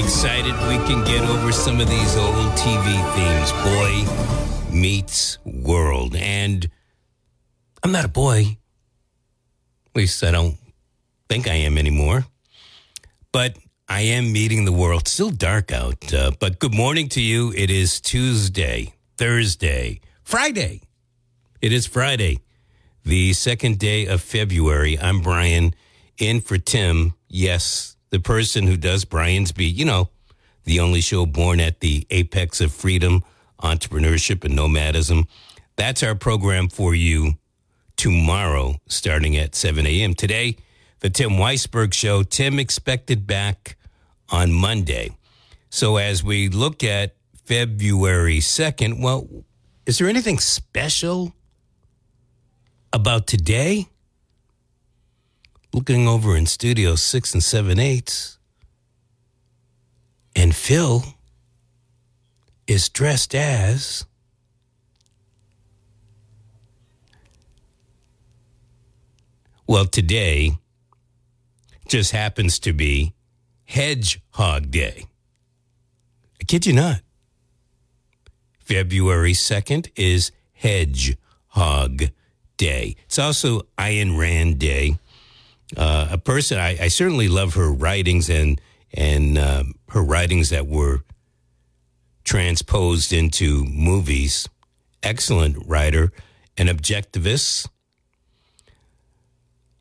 Excited we can get over some of these old TV themes. Boy meets world. And I'm not a boy. At least I don't think I am anymore. But I am meeting the world. Still dark out. Uh, but good morning to you. It is Tuesday, Thursday, Friday. It is Friday, the second day of February. I'm Brian, in for Tim. Yes, the person who does Brian's Beat. You know, the only show born at the apex of freedom, entrepreneurship, and nomadism. That's our program for you tomorrow, starting at 7 a.m. Today, the Tim Weisberg Show. Tim expected back on Monday. So as we look at February 2nd, well, is there anything special about today? Looking over in studio six and seven eights, and Phil is dressed as well today just happens to be Hedgehog Day. I kid you not. February 2nd is Hedgehog Day. It's also Ayn Rand Day. Uh, a person, I, I certainly love her writings and, and um, her writings that were transposed into movies. Excellent writer, an objectivist.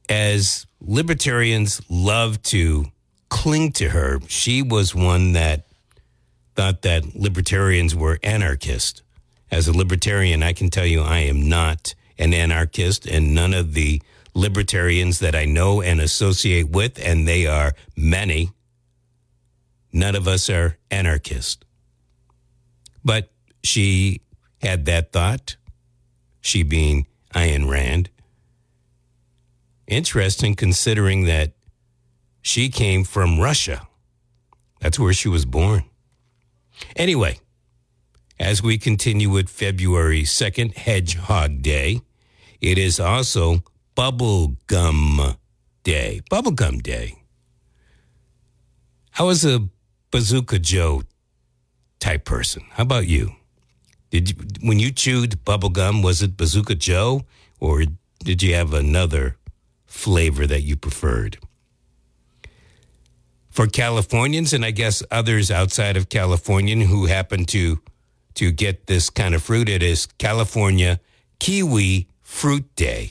As libertarians love to cling to her, she was one that thought that libertarians were anarchists. As a libertarian, I can tell you I am not an anarchist, and none of the libertarians that I know and associate with, and they are many, none of us are anarchists. But she had that thought, she being Ayn Rand. Interesting considering that she came from Russia. That's where she was born. Anyway, as we continue with February 2nd, Hedgehog Day, it is also Bubble Gum Day. Bubblegum Day. I was a Bazooka Joe type person. How about you? Did you, when you chewed bubblegum, was it Bazooka Joe or did you have another flavor that you preferred? For Californians and I guess others outside of California who happen to to get this kind of fruit, it is California Kiwi Fruit Day.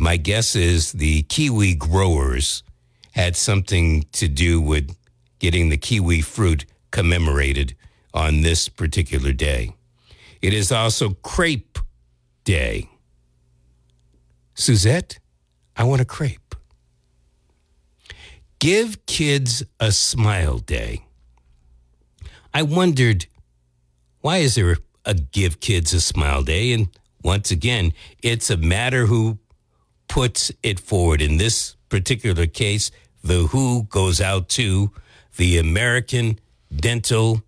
My guess is the kiwi growers had something to do with getting the kiwi fruit commemorated on this particular day. It is also Crepe Day. Suzette, I want a crepe. Give Kids a Smile Day. I wondered why is there a Give Kids a Smile Day? And once again, it's a matter who puts it forward. In this particular case, the who goes out to the American Dental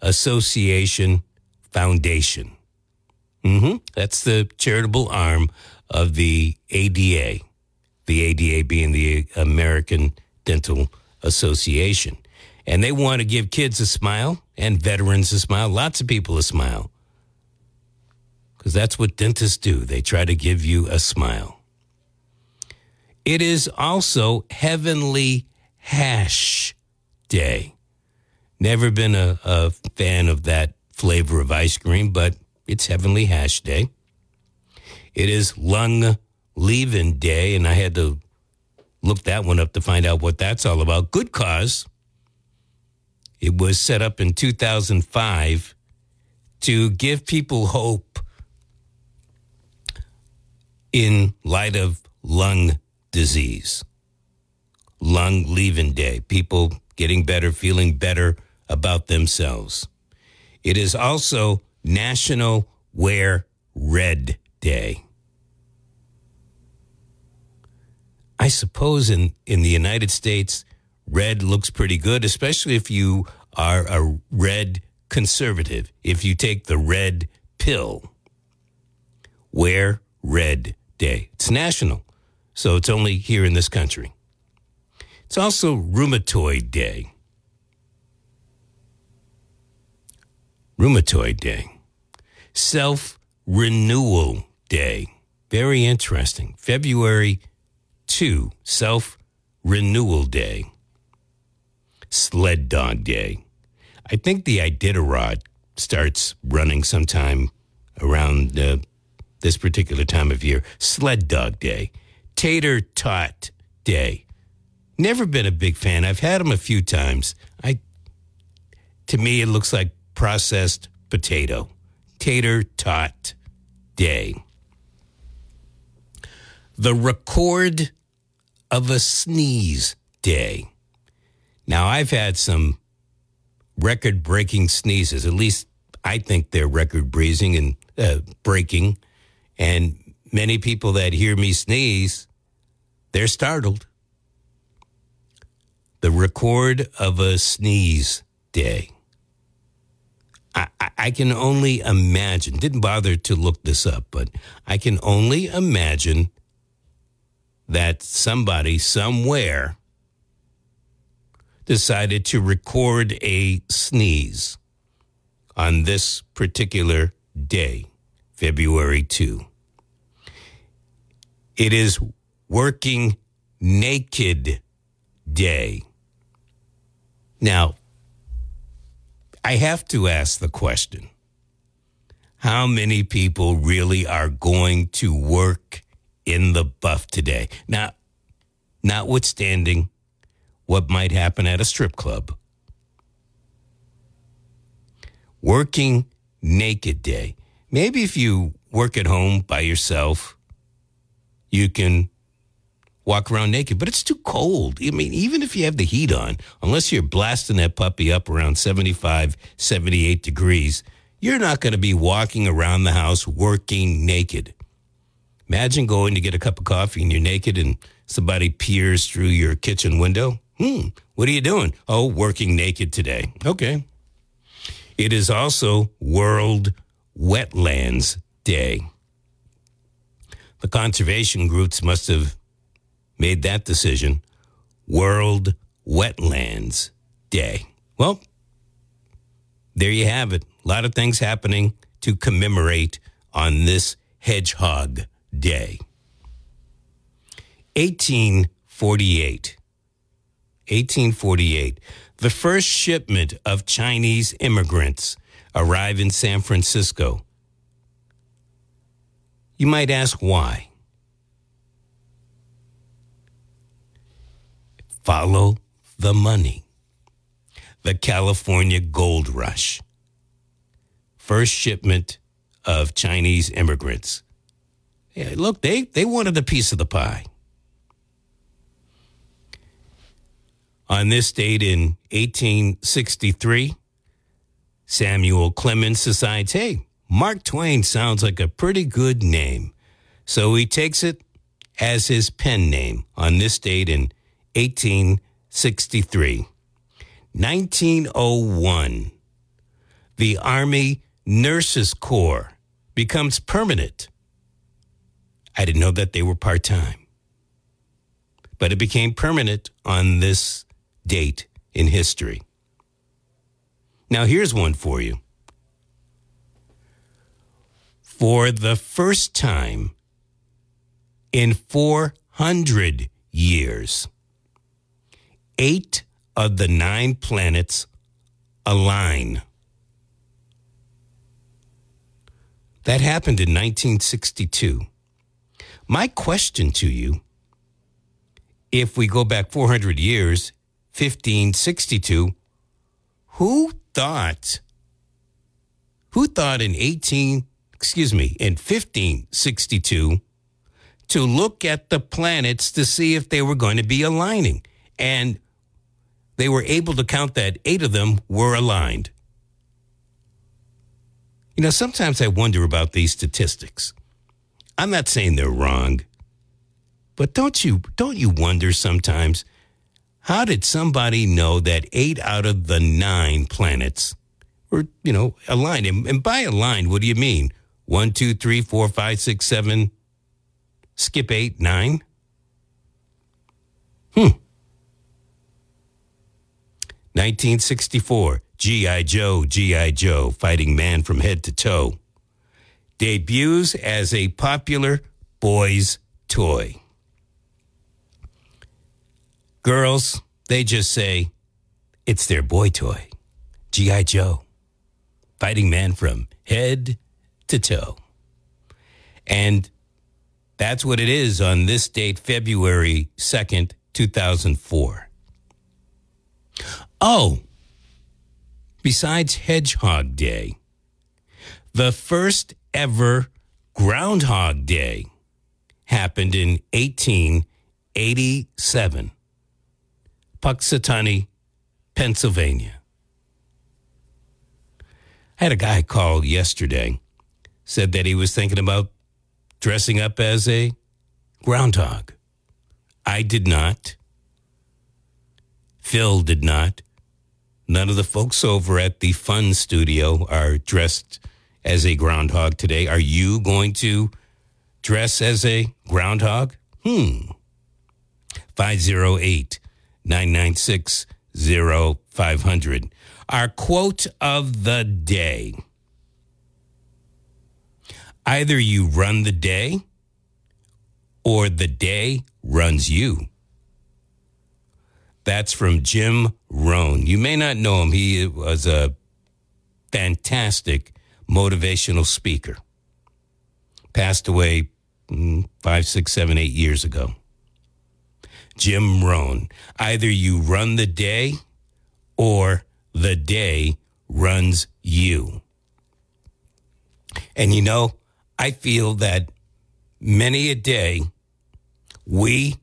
Association Foundation. Mm-hmm. That's the charitable arm of the ADA, the ADA being the American Dental Association. And they want to give kids a smile and veterans a smile, lots of people a smile. Because that's what dentists do. They try to give you a smile. It is also Heavenly Hash Day. Never been a, a fan of that flavor of ice cream, but it's Heavenly Hash Day. It is Lung Leaving Day, and I had to look that one up to find out what that's all about. Good cause. It was set up in 2005 to give people hope in light of lung disease. Lung leaving day. People getting better, feeling better about themselves. It is also National Wear Red Day. I suppose in, in the United States, red looks pretty good, especially if you are a red conservative. If you take the red pill, wear red day. It's national, so it's only here in this country. It's also rheumatoid day. Rheumatoid day. Self renewal day. Very interesting. February 2, self renewal day sled dog day. I think the Iditarod starts running sometime around uh, this particular time of year. Sled dog day, tater tot day. Never been a big fan. I've had them a few times. I, to me, it looks like processed potato. Tater tot day. The record of a sneeze day. Now, I've had some record breaking sneezes. At least I think they're record breathing and uh, breaking. And many people that hear me sneeze, they're startled. The record of a sneeze day. I, I can only imagine, didn't bother to look this up, but I can only imagine that somebody somewhere decided to record a sneeze on this particular day, February 2. It is Working Naked Day. Now, I have to ask the question how many people really are going to work in the buff today? Now, notwithstanding what might happen at a strip club. Working naked day. Maybe if you work at home by yourself, you can walk around naked, but it's too cold. I mean, even if you have the heat on, unless you're blasting that puppy up around 75, 78 degrees, you're not going to be walking around the house working naked. Imagine going to get a cup of coffee and you're naked and somebody peers through your kitchen window. Hmm, what are you doing? Oh, working naked today. Okay. It is also World Wetlands Day. The conservation groups must have made that decision. World Wetlands Day. Well, there you have it. A lot of things happening to commemorate on this Hedgehog Day. 1848. 1848, the first shipment of Chinese immigrants arrive in San Francisco. You might ask why. Follow the money. The California Gold Rush. First shipment of Chinese immigrants. Yeah, look, they, they wanted a piece of the pie. On this date in 1863, Samuel Clemens decides, hey, Mark Twain sounds like a pretty good name. So he takes it as his pen name on this date in 1863. 1901, the Army Nurses Corps becomes permanent. I didn't know that they were part time, but it became permanent on this date in history. Now, here's one for you. For the first time in 400 years, eight of the nine planets align. That happened in 1962. My question to you if we go back 400 years, 1562, who thought, who thought in 18, excuse me, in 1562 to look at the planets to see if they were going to be aligning? And they were able to count that eight of them were aligned. You know, sometimes I wonder about these statistics. I'm not saying they're wrong, but don't you don't you wonder sometimes how did somebody know that eight out of the nine planets were you know aligned? And, and by aligned, what do you mean? One, two, three, four, five, six, seven. Skip eight, nine. Hmm. 1964, G.I. Joe, G.I. Joe, fighting man from head to toe, debuts as a popular boy's toy. Girls, they just say it's their boy toy. G.I. Joe, fighting man from head to toe. And that's what it is on this date, February 2nd, 2004. Oh, besides Hedgehog Day, the first ever Groundhog Day happened in 1887, Punxsutawney, Pennsylvania. I had a guy call yesterday, said that he was thinking about dressing up as a groundhog. I did not. Phil did not. None of the folks over at the Fun Studio are dressed as a groundhog today. Are you going to dress as a groundhog? Hmm. 508 996 0500. Our quote of the day either you run the day or the day runs you. That's from Jim Rohn. You may not know him. He was a fantastic motivational speaker. Passed away mm, five, six, seven, eight years ago. Jim Rohn. Either you run the day or the day runs you. And you know, I feel that many a day we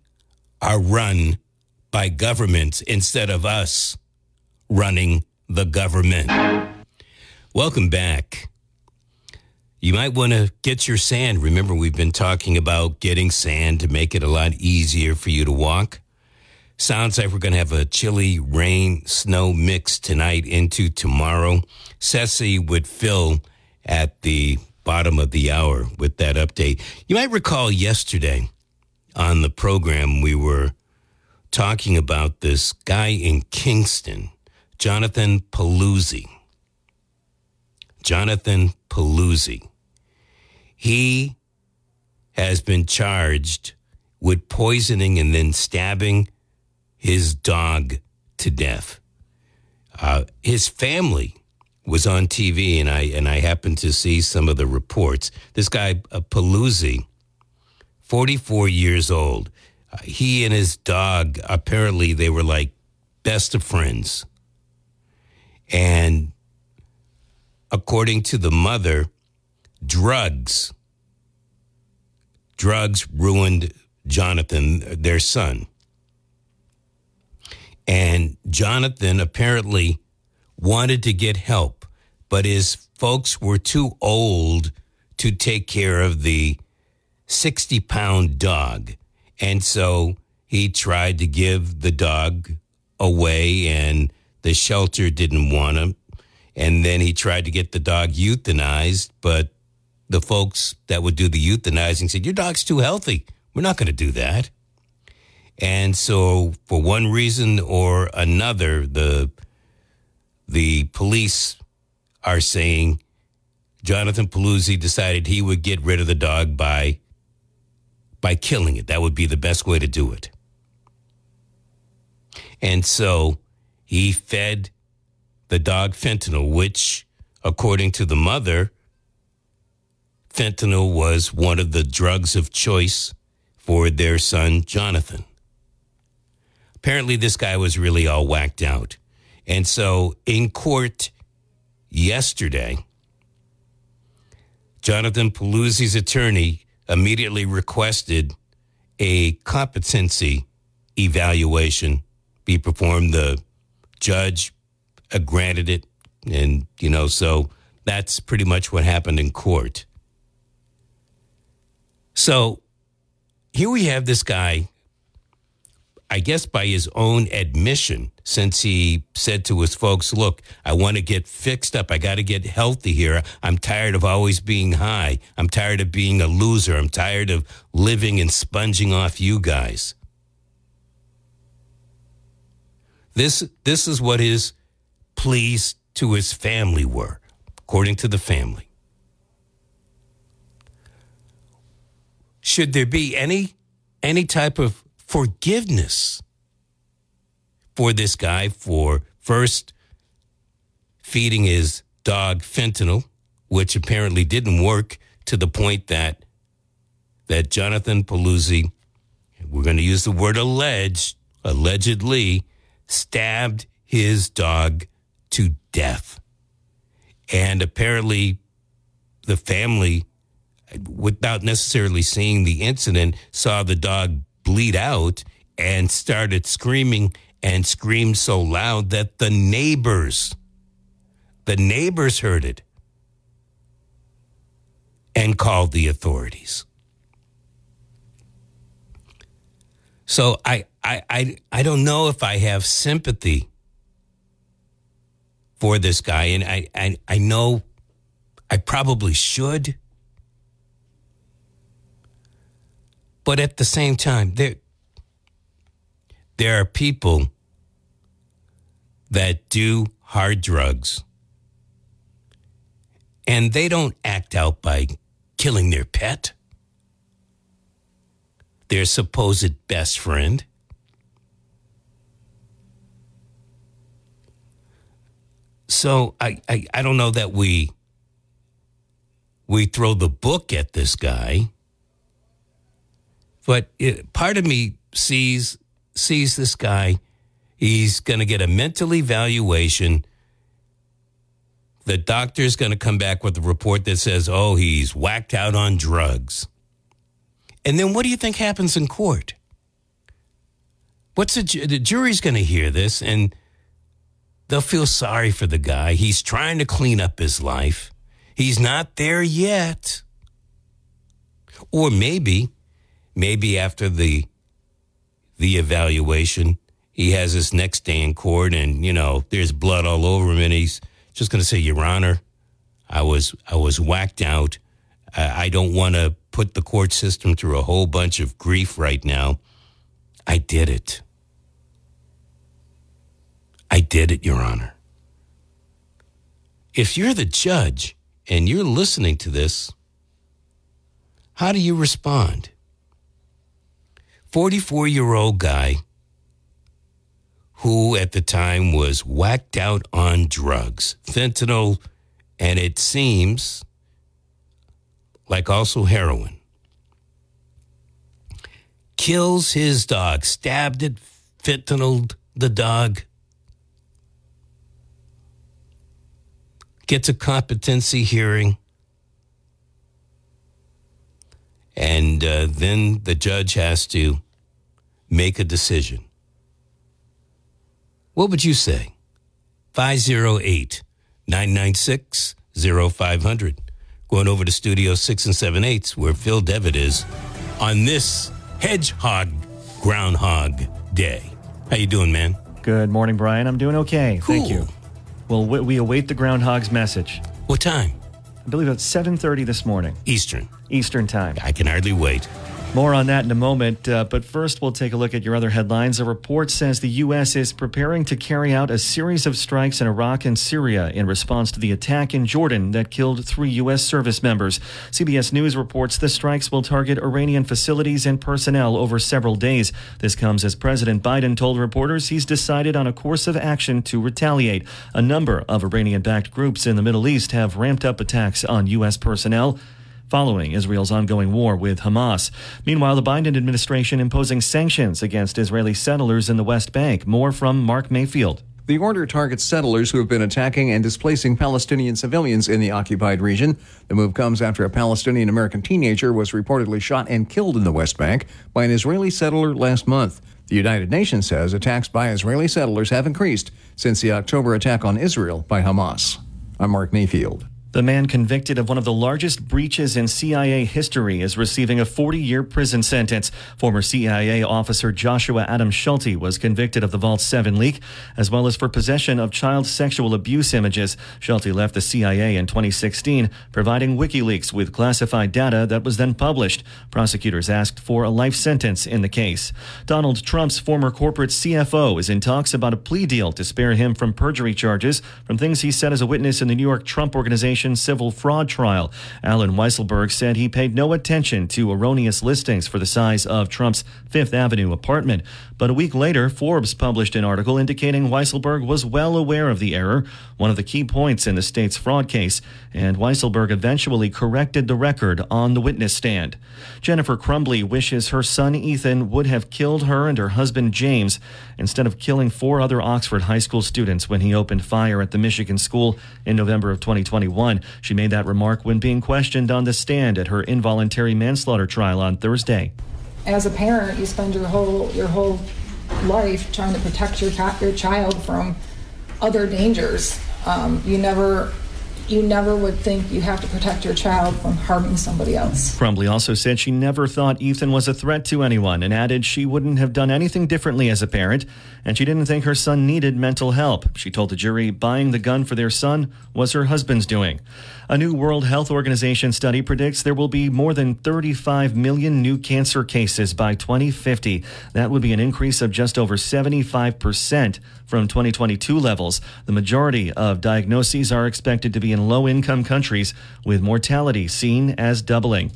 are run by government instead of us running the government. Welcome back. You might want to get your sand. Remember, we've been talking about getting sand to make it a lot easier for you to walk. Sounds like we're going to have a chilly rain snow mix tonight into tomorrow. Ceci would fill at the bottom of the hour with that update. You might recall yesterday on the program, we were talking about this guy in Kingston, Jonathan Paluzzi. Jonathan Paluzzi. He has been charged with poisoning and then stabbing his dog to death. Uh, his family was on TV, and I and I happened to see some of the reports. This guy, uh, Paluzzi, forty four years old he and his dog apparently they were like best of friends. And according to the mother drugs drugs ruined jonathan their son. And jonathan apparently wanted to get help but his folks were too old to take care of the 60 pound dog and so he tried to give the dog away, and the shelter didn't want him. And then he tried to get the dog euthanized, but the folks that would do the euthanizing said, Your dog's too healthy. We're not going to do that. And so, for one reason or another, the the police are saying Jonathan Paluzzi decided he would get rid of the dog by by killing it. That would be the best way to do it. And so he fed the dog fentanyl, which, according to the mother, fentanyl was one of the drugs of choice for their son, Jonathan. Apparently, this guy was really all whacked out. And so in court yesterday, Jonathan Paluzzi's attorney immediately requested a competency evaluation be performed. The judge granted it. And, you know, so that's pretty much what happened in court. So here we have this guy, I guess by his own admission, since he said to his folks, Look, I want to get fixed up. I got to get healthy here. I'm tired of always being high. I'm tired of being a loser. I'm tired of living and sponging off you guys. This, this is what his pleas to his family were, according to the family. Should there be any any type of forgiveness for this guy for first feeding his dog fentanyl, which apparently didn't work to the point that that Jonathan Paluzzi, we're going to use the word alleged, allegedly stabbed his dog to death. And apparently the family without necessarily seeing the incident, saw the dog bleed out and started screaming and screamed so loud that the neighbors, the neighbors heard it and called the authorities. So I, I, I, I don't know if I have sympathy for this guy, and I, I, I know I probably should But at the same time, there there are people that do hard drugs and they don't act out by killing their pet, their supposed best friend. So I, I, I don't know that we we throw the book at this guy but it, part of me sees sees this guy. He's going to get a mental evaluation. The doctor's going to come back with a report that says, "Oh, he's whacked out on drugs." And then what do you think happens in court? What's the, the jury's going to hear this and they'll feel sorry for the guy. He's trying to clean up his life. He's not there yet. Or maybe maybe after the the evaluation, he has his next day in court, and you know there's blood all over him, and he's just going to say, "Your Honor, I was I was whacked out. I, I don't want to put the court system through a whole bunch of grief right now. I did it. I did it, Your Honor." If you're the judge and you're listening to this, how do you respond? 44 year old guy who at the time was whacked out on drugs, fentanyl, and it seems like also heroin. Kills his dog, stabbed it, fentanyl the dog. Gets a competency hearing. And uh, then the judge has to make a decision. What would you say? 508 996 0500. Going over to Studio 6 and 7 8, where Phil Devitt is on this Hedgehog Groundhog Day. How you doing, man? Good morning, Brian. I'm doing okay. Cool. Thank you. Well, we, we await the groundhog's message. What time? I believe it's 7:30 this morning, Eastern. Eastern Time. I can hardly wait. More on that in a moment, uh, but first we'll take a look at your other headlines. A report says the U.S. is preparing to carry out a series of strikes in Iraq and Syria in response to the attack in Jordan that killed three U.S. service members. CBS News reports the strikes will target Iranian facilities and personnel over several days. This comes as President Biden told reporters he's decided on a course of action to retaliate. A number of Iranian backed groups in the Middle East have ramped up attacks on U.S. personnel following Israel's ongoing war with Hamas. Meanwhile, the Biden administration imposing sanctions against Israeli settlers in the West Bank. More from Mark Mayfield. The order targets settlers who have been attacking and displacing Palestinian civilians in the occupied region. The move comes after a Palestinian American teenager was reportedly shot and killed in the West Bank by an Israeli settler last month. The United Nations says attacks by Israeli settlers have increased since the October attack on Israel by Hamas. I'm Mark Mayfield. The man convicted of one of the largest breaches in CIA history is receiving a 40 year prison sentence. Former CIA officer Joshua Adam Schulte was convicted of the Vault 7 leak, as well as for possession of child sexual abuse images. Schulte left the CIA in 2016, providing WikiLeaks with classified data that was then published. Prosecutors asked for a life sentence in the case. Donald Trump's former corporate CFO is in talks about a plea deal to spare him from perjury charges from things he said as a witness in the New York Trump Organization civil fraud trial. Allen Weisselberg said he paid no attention to erroneous listings for the size of Trump's Fifth Avenue apartment. But a week later, Forbes published an article indicating Weisselberg was well aware of the error, one of the key points in the state's fraud case, and Weisselberg eventually corrected the record on the witness stand. Jennifer Crumbley wishes her son Ethan would have killed her and her husband James instead of killing four other Oxford high school students when he opened fire at the Michigan school in November of 2021. She made that remark when being questioned on the stand at her involuntary manslaughter trial on Thursday. As a parent, you spend your whole your whole life trying to protect your your child from other dangers. Um, you never you never would think you have to protect your child from harming somebody else. Crumbley also said she never thought Ethan was a threat to anyone and added she wouldn't have done anything differently as a parent and she didn't think her son needed mental help. She told the jury buying the gun for their son was her husband's doing. A new World Health Organization study predicts there will be more than 35 million new cancer cases by 2050. That would be an increase of just over 75% from 2022 levels. The majority of diagnoses are expected to be in low income countries, with mortality seen as doubling.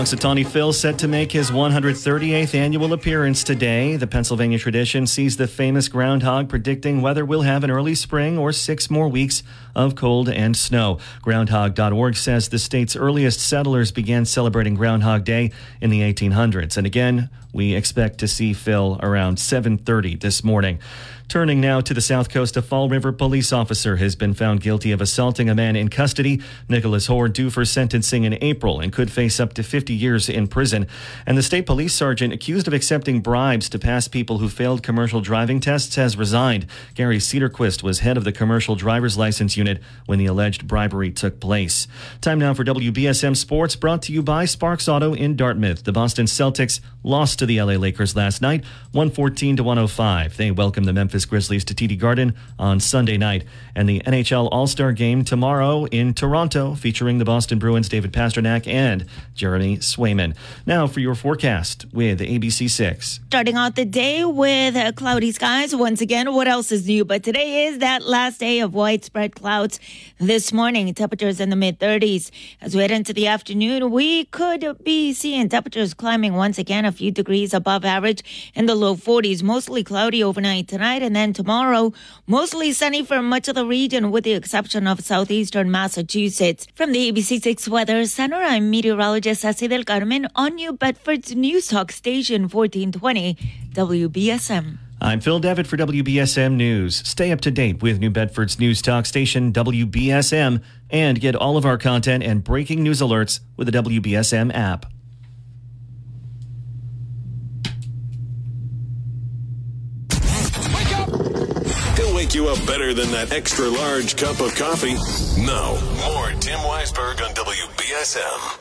Punxsutawney Phil set to make his 138th annual appearance today. The Pennsylvania tradition sees the famous groundhog predicting whether we'll have an early spring or six more weeks of cold and snow. Groundhog.org says the state's earliest settlers began celebrating Groundhog Day in the 1800s. And again, we expect to see Phil around 7:30 this morning. Turning now to the south coast, a Fall River police officer has been found guilty of assaulting a man in custody. Nicholas Hoare due for sentencing in April and could face up to 50 years in prison. And the state police sergeant accused of accepting bribes to pass people who failed commercial driving tests has resigned. Gary Cederquist was head of the commercial driver's license unit when the alleged bribery took place. Time now for WBSM Sports, brought to you by Sparks Auto in Dartmouth. The Boston Celtics lost to the LA Lakers last night, 114 to 105. They welcome the Memphis Grizzlies to TD Garden on Sunday night, and the NHL All Star Game tomorrow in Toronto, featuring the Boston Bruins' David Pastrnak and Jeremy Swayman. Now for your forecast with ABC Six. Starting out the day with uh, cloudy skies once again. What else is new? But today is that last day of widespread clouds. This morning, temperatures in the mid 30s. As we head into the afternoon, we could be seeing temperatures climbing once again a few degrees above average in the low 40s. Mostly cloudy overnight tonight, and then tomorrow, mostly sunny for much of the region, with the exception of southeastern Massachusetts. From the ABC6 Weather Center, I'm meteorologist Ceci del Carmen on New Bedford's News Talk Station 1420 WBSM. I'm Phil Devitt for WBSM News. Stay up to date with New Bedford's news talk station WBSM and get all of our content and breaking news alerts with the WBSM app. you up better than that extra large cup of coffee. No. more Tim Weisberg on WBSM.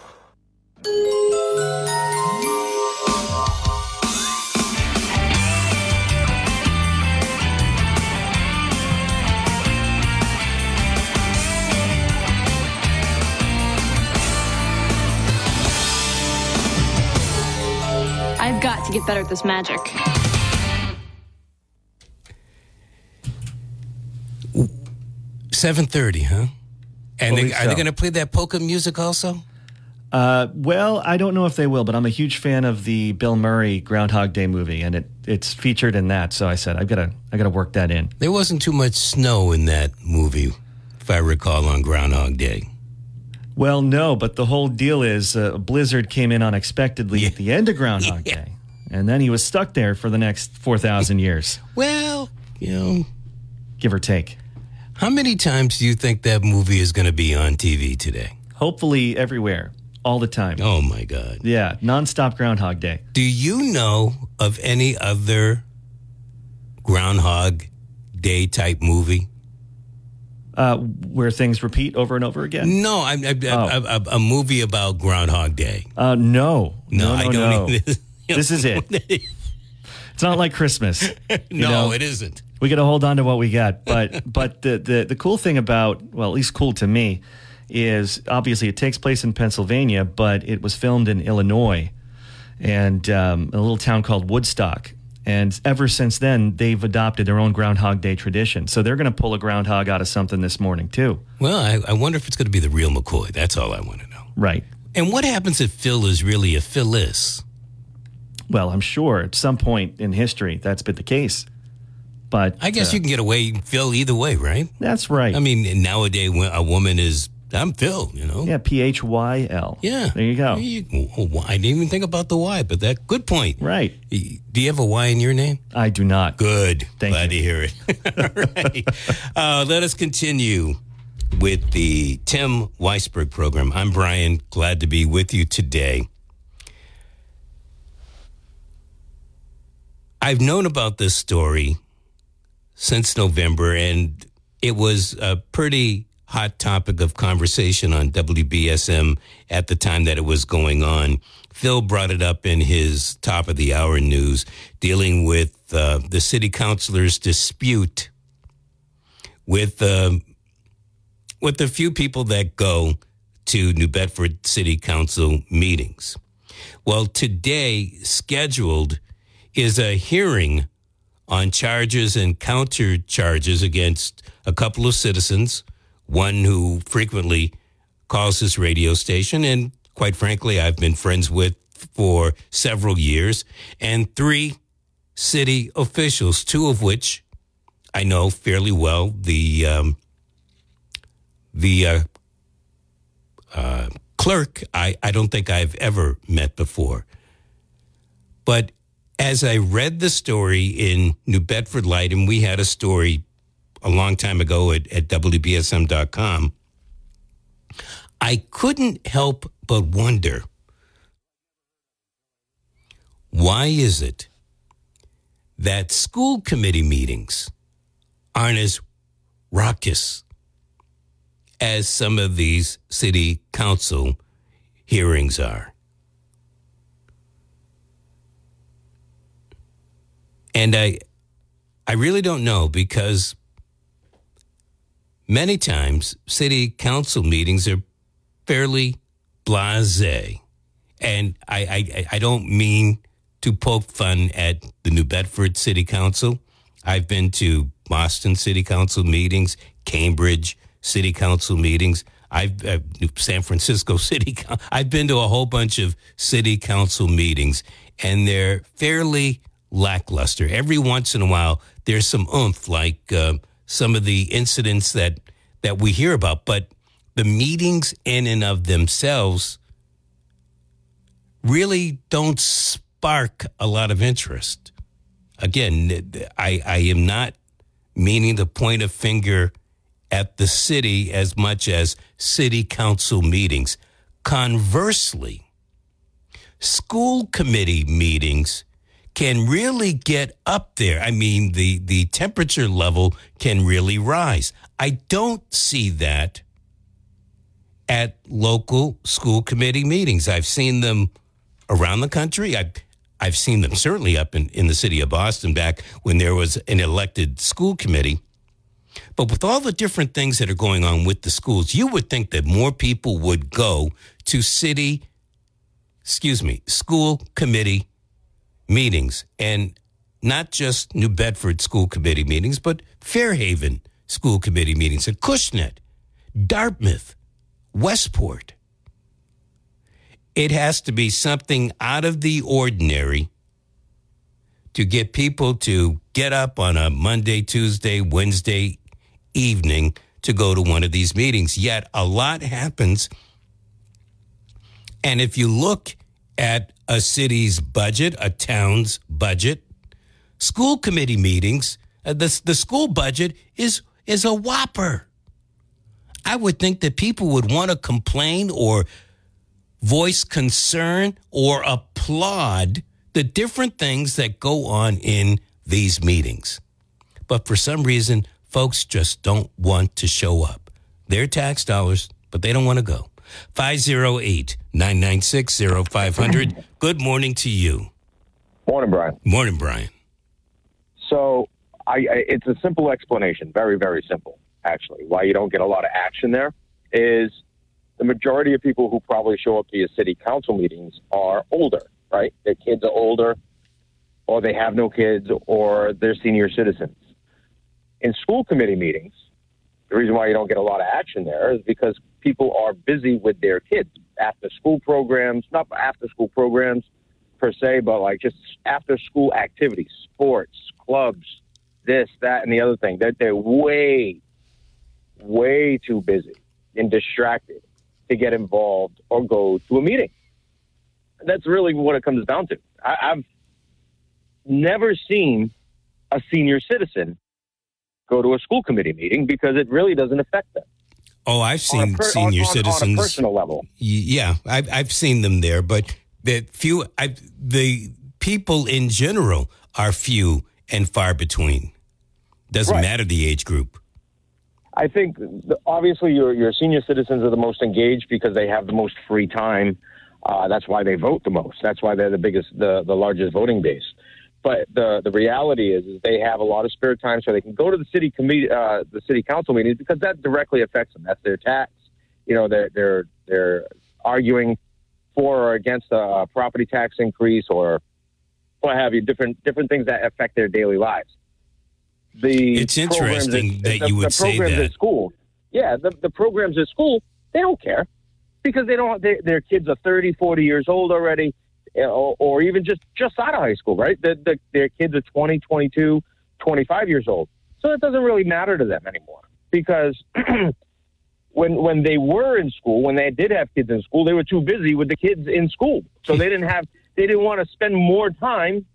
I've got to get better at this magic. Seven thirty, huh? And they, are they going to play that polka music also? Uh, well, I don't know if they will, but I'm a huge fan of the Bill Murray Groundhog Day movie, and it it's featured in that. So I said I've got to I got to work that in. There wasn't too much snow in that movie, if I recall, on Groundhog Day. Well, no, but the whole deal is uh, a blizzard came in unexpectedly at the end of Groundhog Yeah. Day, and then he was stuck there for the next four thousand years, Well, you know, give or take. How many times do you think that movie is going to be on TV today? Hopefully, everywhere, all the time. Oh my God! Yeah, nonstop Groundhog Day. Do you know of any other Groundhog Day type movie? Uh, where things repeat over and over again. No, I'm, I'm, Oh. I'm- I'm- a movie about Groundhog Day. Uh, no, No, no, I no, don't. no. either. This is it. It's not like Christmas. no, know? it isn't. We got to hold on to what we got. But but the, the the cool thing about well, at least cool to me, is obviously it takes place in Pennsylvania, but it was filmed in Illinois, and um, a little town called Woodstock. And ever since then, they've adopted their own Groundhog Day tradition. So they're going to pull a groundhog out of something this morning too. Well, I, I wonder if it's going to be the real McCoy. That's all I want to know. Right. And what happens if Phil is really a Phyllis? Well, I'm sure at some point in history that's been the case. But I guess uh, you can get away, Phil, either way, right? That's right. I mean, nowadays, when a woman is, I'm Phil, you know? yeah, P H Y L. Yeah. There you go. oh, I didn't even think about the Y, but that good point. Right. Do you have a Y in your name? I do not. Good. Thank Glad you. to hear it. All right. Uh, let us continue with the Tim Weisberg program. I'm Brian. Glad to be with you today. I've known about this story since November, and it was a pretty hot topic of conversation on WBSM at the time that it was going on. Phil brought it up in his top of the hour news, dealing with uh, the city councilor's dispute with uh, with the few people that go to New Bedford City Council meetings. Well, today scheduled is a hearing on charges and counter charges against a couple of citizens, one who frequently calls this radio station, and quite frankly, I've been friends with for several years, and three city officials, two of which I know fairly well. The um, the uh, uh, clerk, I, I don't think I've ever met before. But as I read the story in New Bedford Light, and we had a story a long time ago at, at WBSM.com, I couldn't help but wonder why is it that school committee meetings aren't as raucous as some of these city council hearings are? And I I really don't know because many times city council meetings are fairly blasé. And I, I, I don't mean to poke fun at the New Bedford City Council. I've been to Boston City Council meetings, Cambridge City Council meetings. I've uh, San Francisco City. I've been to a whole bunch of city council meetings, and they're fairly lackluster. Every once in a while, there's some oomph, like uh, some of the incidents that that we hear about. But the meetings in and of themselves really don't spark a lot of interest. Again, I, I am not meaning to point a finger at the city as much as city council meetings. Conversely, school committee meetings can really get up there. I mean, the, the temperature level can really rise. I don't see that at local school committee meetings. I've seen them around the country. I've, I've seen them certainly up in, in the city of Boston back when there was an elected school committee. But with all the different things that are going on with the schools, you would think that more people would go to city, excuse me, school committee meetings, and not just New Bedford school committee meetings, but Fairhaven school committee meetings, at Acushnet, Dartmouth, Westport. It has to be something out of the ordinary to get people to get up on a Monday, Tuesday, Wednesday evening to go to one of these meetings. Yet a lot happens. And if you look at a city's budget, a town's budget, school committee meetings, uh, the, the school budget is, is a whopper. I would think that people would want to complain or voice concern or applaud the different things that go on in these meetings. But for some reason, folks just don't want to show up. They're tax dollars, but they don't want to go. 508 996 0500. Good morning to you. Morning, Brian. Morning, Brian. So, I, I, it's a simple explanation, very, very simple, actually. Why you don't get a lot of action there is the majority of people who probably show up to your city council meetings are older, right? Their kids are older, or they have no kids, or they're senior citizens. In school committee meetings, the reason why you don't get a lot of action there is because people are busy with their kids after school programs, not after school programs per se, but like just after school activities, sports, clubs, this, that, and the other thing. They're, they're way, way too busy and distracted to get involved or go to a meeting. That's really what it comes down to. I, I've never seen a senior citizen go to a school committee meeting because it really doesn't affect them. Oh, I've seen per, senior on, citizens on a personal level. Yeah, I've I've seen them there, but the few I, the people in general are few and far between. Doesn't Right. matter the age group. I think obviously your your senior citizens are the most engaged because they have the most free time. Uh, that's why they vote the most. That's why they're the biggest, the the largest voting base. But the the reality is, is they have a lot of spare time, so they can go to the city committee, uh, the city council meetings because that directly affects them. That's their tax. You know, they're they're they're arguing for or against a property tax increase or what have you. Different different things that affect their daily lives. The It's interesting at- that the, you would the say programs that. at school. Yeah, the, the programs at school, they don't care because they don't. They, their kids are 30, 40 years old already, or, or even just just out of high school, right? The, the, their kids are 20, 22, 25 years old. So it doesn't really matter to them anymore because when when they were in school, when they did have kids in school, they were too busy with the kids in school, so they didn't have they didn't want to spend more time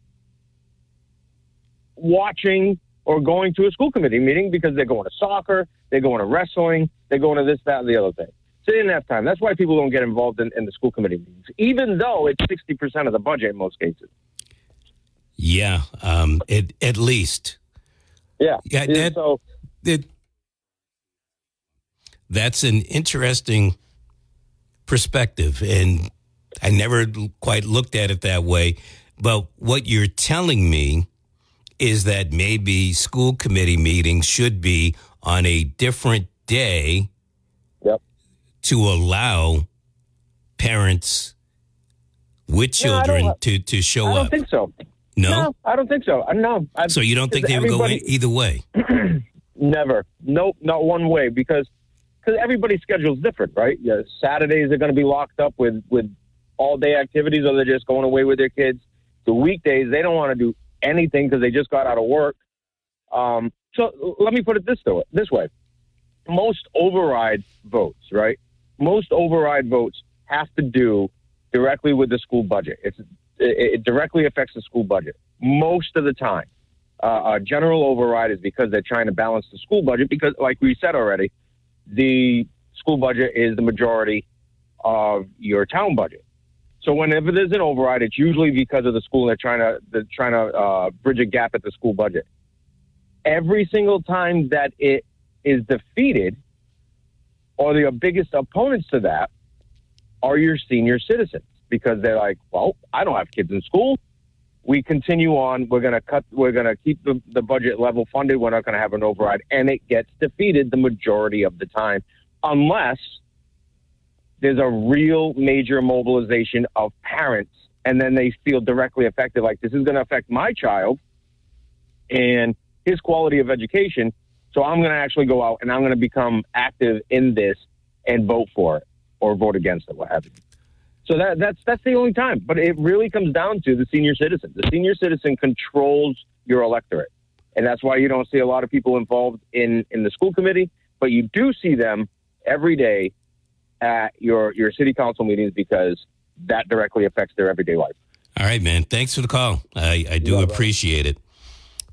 watching or going to a school committee meeting because they're going to soccer, they're going to wrestling, they're going to this, that, and the other thing. They didn't have time. That's why people don't get involved in, in the school committee meetings, even though it's 60% of the budget in most cases. Yeah, um, it, at least Yeah. Yeah, that- so it, that's an interesting perspective, and I never quite looked at it that way. But what you're telling me is that maybe school committee meetings should be on a different day. To allow parents with No, children to, to show I don't up. think so. no? No, I don't think so. No. I, So you don't think they would go either way? Never. Nope, not one way because because everybody's schedule's different, right? Yeah, Saturdays are going to be locked up with with all day activities, or they're just going away with their kids. The weekdays they don't want to do anything because they just got out of work. Um, so let me put it this way: this way, most override votes, right? Most override votes have to do directly with the school budget. It's it, directly affects the school budget most of the time uh, a general override is because they're trying to balance the school budget because, like we said already, the school budget is the majority of your town budget. So whenever there's an override, it's usually because of the school. They're trying to they're trying to uh, bridge a gap at the school budget. Every single time that it is defeated, or the biggest opponents to that are your senior citizens because they're like, well, I don't have kids in school we continue on. We're going to cut. We're going to keep the, the budget level funded. We're not going to have an override, and it gets defeated the majority of the time, unless there's a real major mobilization of parents and then they feel directly affected. Like this is going to affect my child and his quality of education. So I'm going to actually go out and I'm going to become active in this and vote for it or vote against it, what have you. So that, that's that's the only time. But it really comes down to the senior citizen. The senior citizen controls your electorate, and that's why you don't see a lot of people involved in in the school committee. But you do see them every day at your your city council meetings because that directly affects their everyday life. All right, man. Thanks for the call. I, I do appreciate it.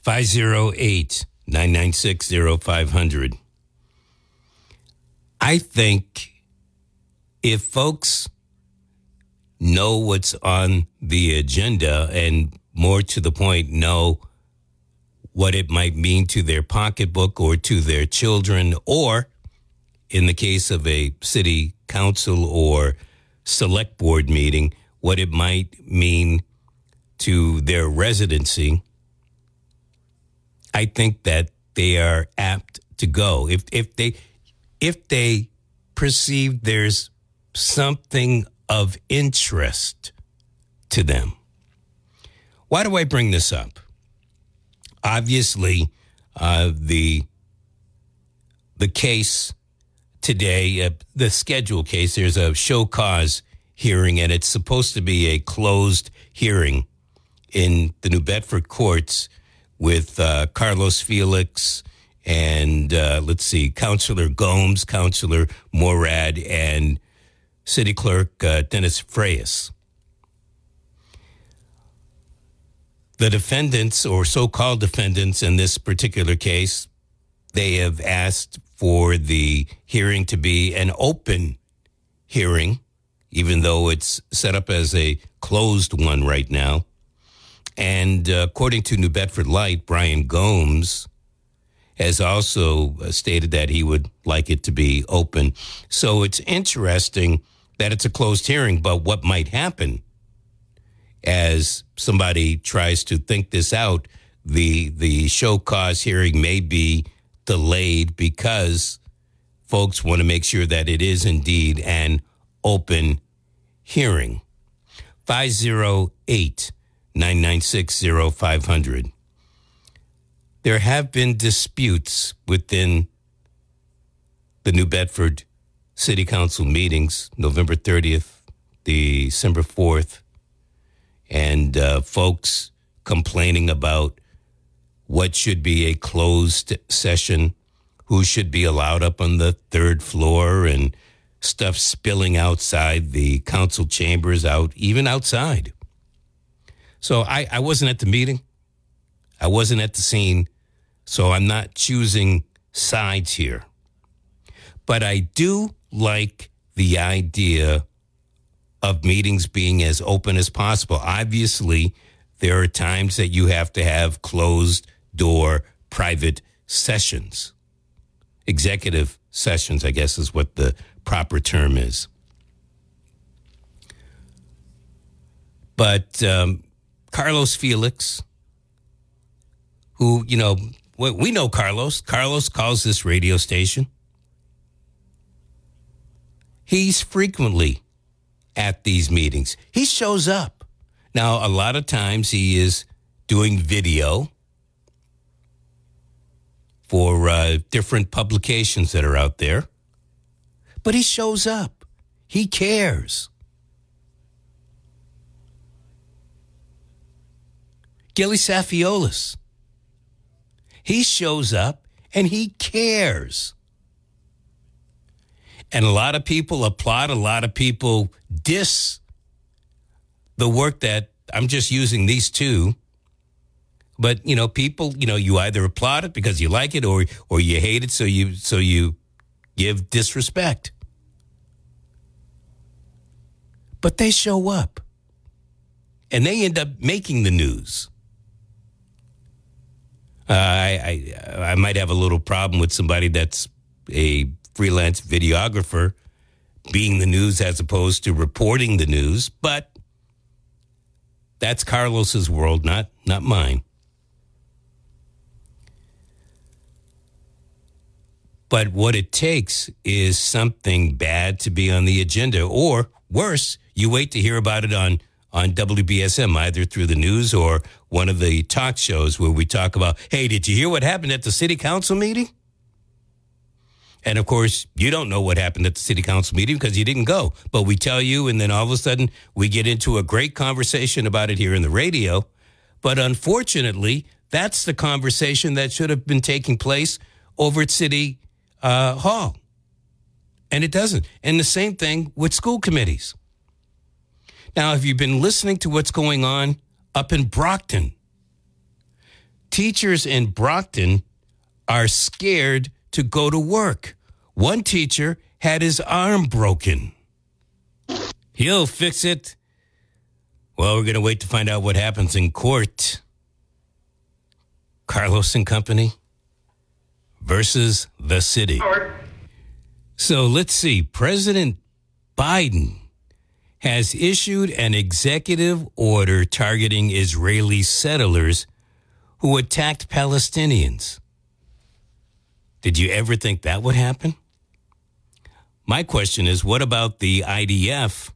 508 996 0500. I think if folks know what's on the agenda and more to the point, know what it might mean to their pocketbook or to their children, or in the case of a city council or select board meeting, what it might mean to their residency, I think that they are apt to go. If if they if they perceive there's something of interest to them. Why do I bring this up? Obviously, uh, the the case today, uh, the schedule case, there's a show cause hearing, and it's supposed to be a closed hearing in the New Bedford courts with uh, Carlos Felix and uh, let's see, Councillor Gomes, Councillor Morad, and City Clerk uh, Dennis Farias. The defendants, or so called defendants in this particular case, they have asked for the hearing to be an open hearing, even though it's set up as a closed one right now. And uh, according to New Bedford Light, Brian Gomes has also uh, stated that he would like it to be open. So it's interesting that it's a closed hearing, but what might happen as somebody tries to think this out, the the show cause hearing may be delayed because folks want to make sure that it is indeed an open hearing. 508 996 0500. There have been disputes within the New Bedford City Council meetings, November 30th, December 4th, and uh, folks complaining about what should be a closed session, who should be allowed up on the third floor, and stuff spilling outside the council chambers, out even outside. So I, I wasn't at the meeting. I wasn't at the scene. So I'm not choosing sides here. But I do like the idea of meetings being as open as possible. Obviously, there are times that you have to have closed door private sessions. Executive sessions, I guess, is what the proper term is. But um, Carlos Felix, who, you know, we know Carlos. Carlos calls this radio station. He's frequently at these meetings. He shows up. Now, a lot of times he is doing video for uh, different publications that are out there, but he shows up. He cares. Gilly Safiolis. He shows up and he cares. And a lot of people applaud, a lot of people diss the work that I'm just using these two. But you know, people, you know, you either applaud it because you like it or or you hate it so you so you give disrespect. But they show up. And they end up making the news. Uh, I, I I might have a little problem with somebody that's a freelance videographer being the news as opposed to reporting the news, but that's Carlos's world, not not mine. But what it takes is something bad to be on the agenda, or worse, you wait to hear about it on on WBSM, either through the news or one of the talk shows where we talk about, hey, did you hear what happened at the city council meeting? And of course, you don't know what happened at the city council meeting because you didn't go. But we tell you, and then all of a sudden we get into a great conversation about it here in the radio. But unfortunately, that's the conversation that should have been taking place over at City uh, Hall. And it doesn't. And the same thing with school committees. Now, have you been listening to what's going on up in Brockton? Teachers in Brockton are scared to go to work. One teacher had his arm broken. He'll fix it. Well, we're going to wait to find out what happens in court. Carlos and Company versus the city. So let's see. President Biden has issued an executive order targeting Israeli settlers who attacked Palestinians. Did you ever think that would happen? My question is what about the IDF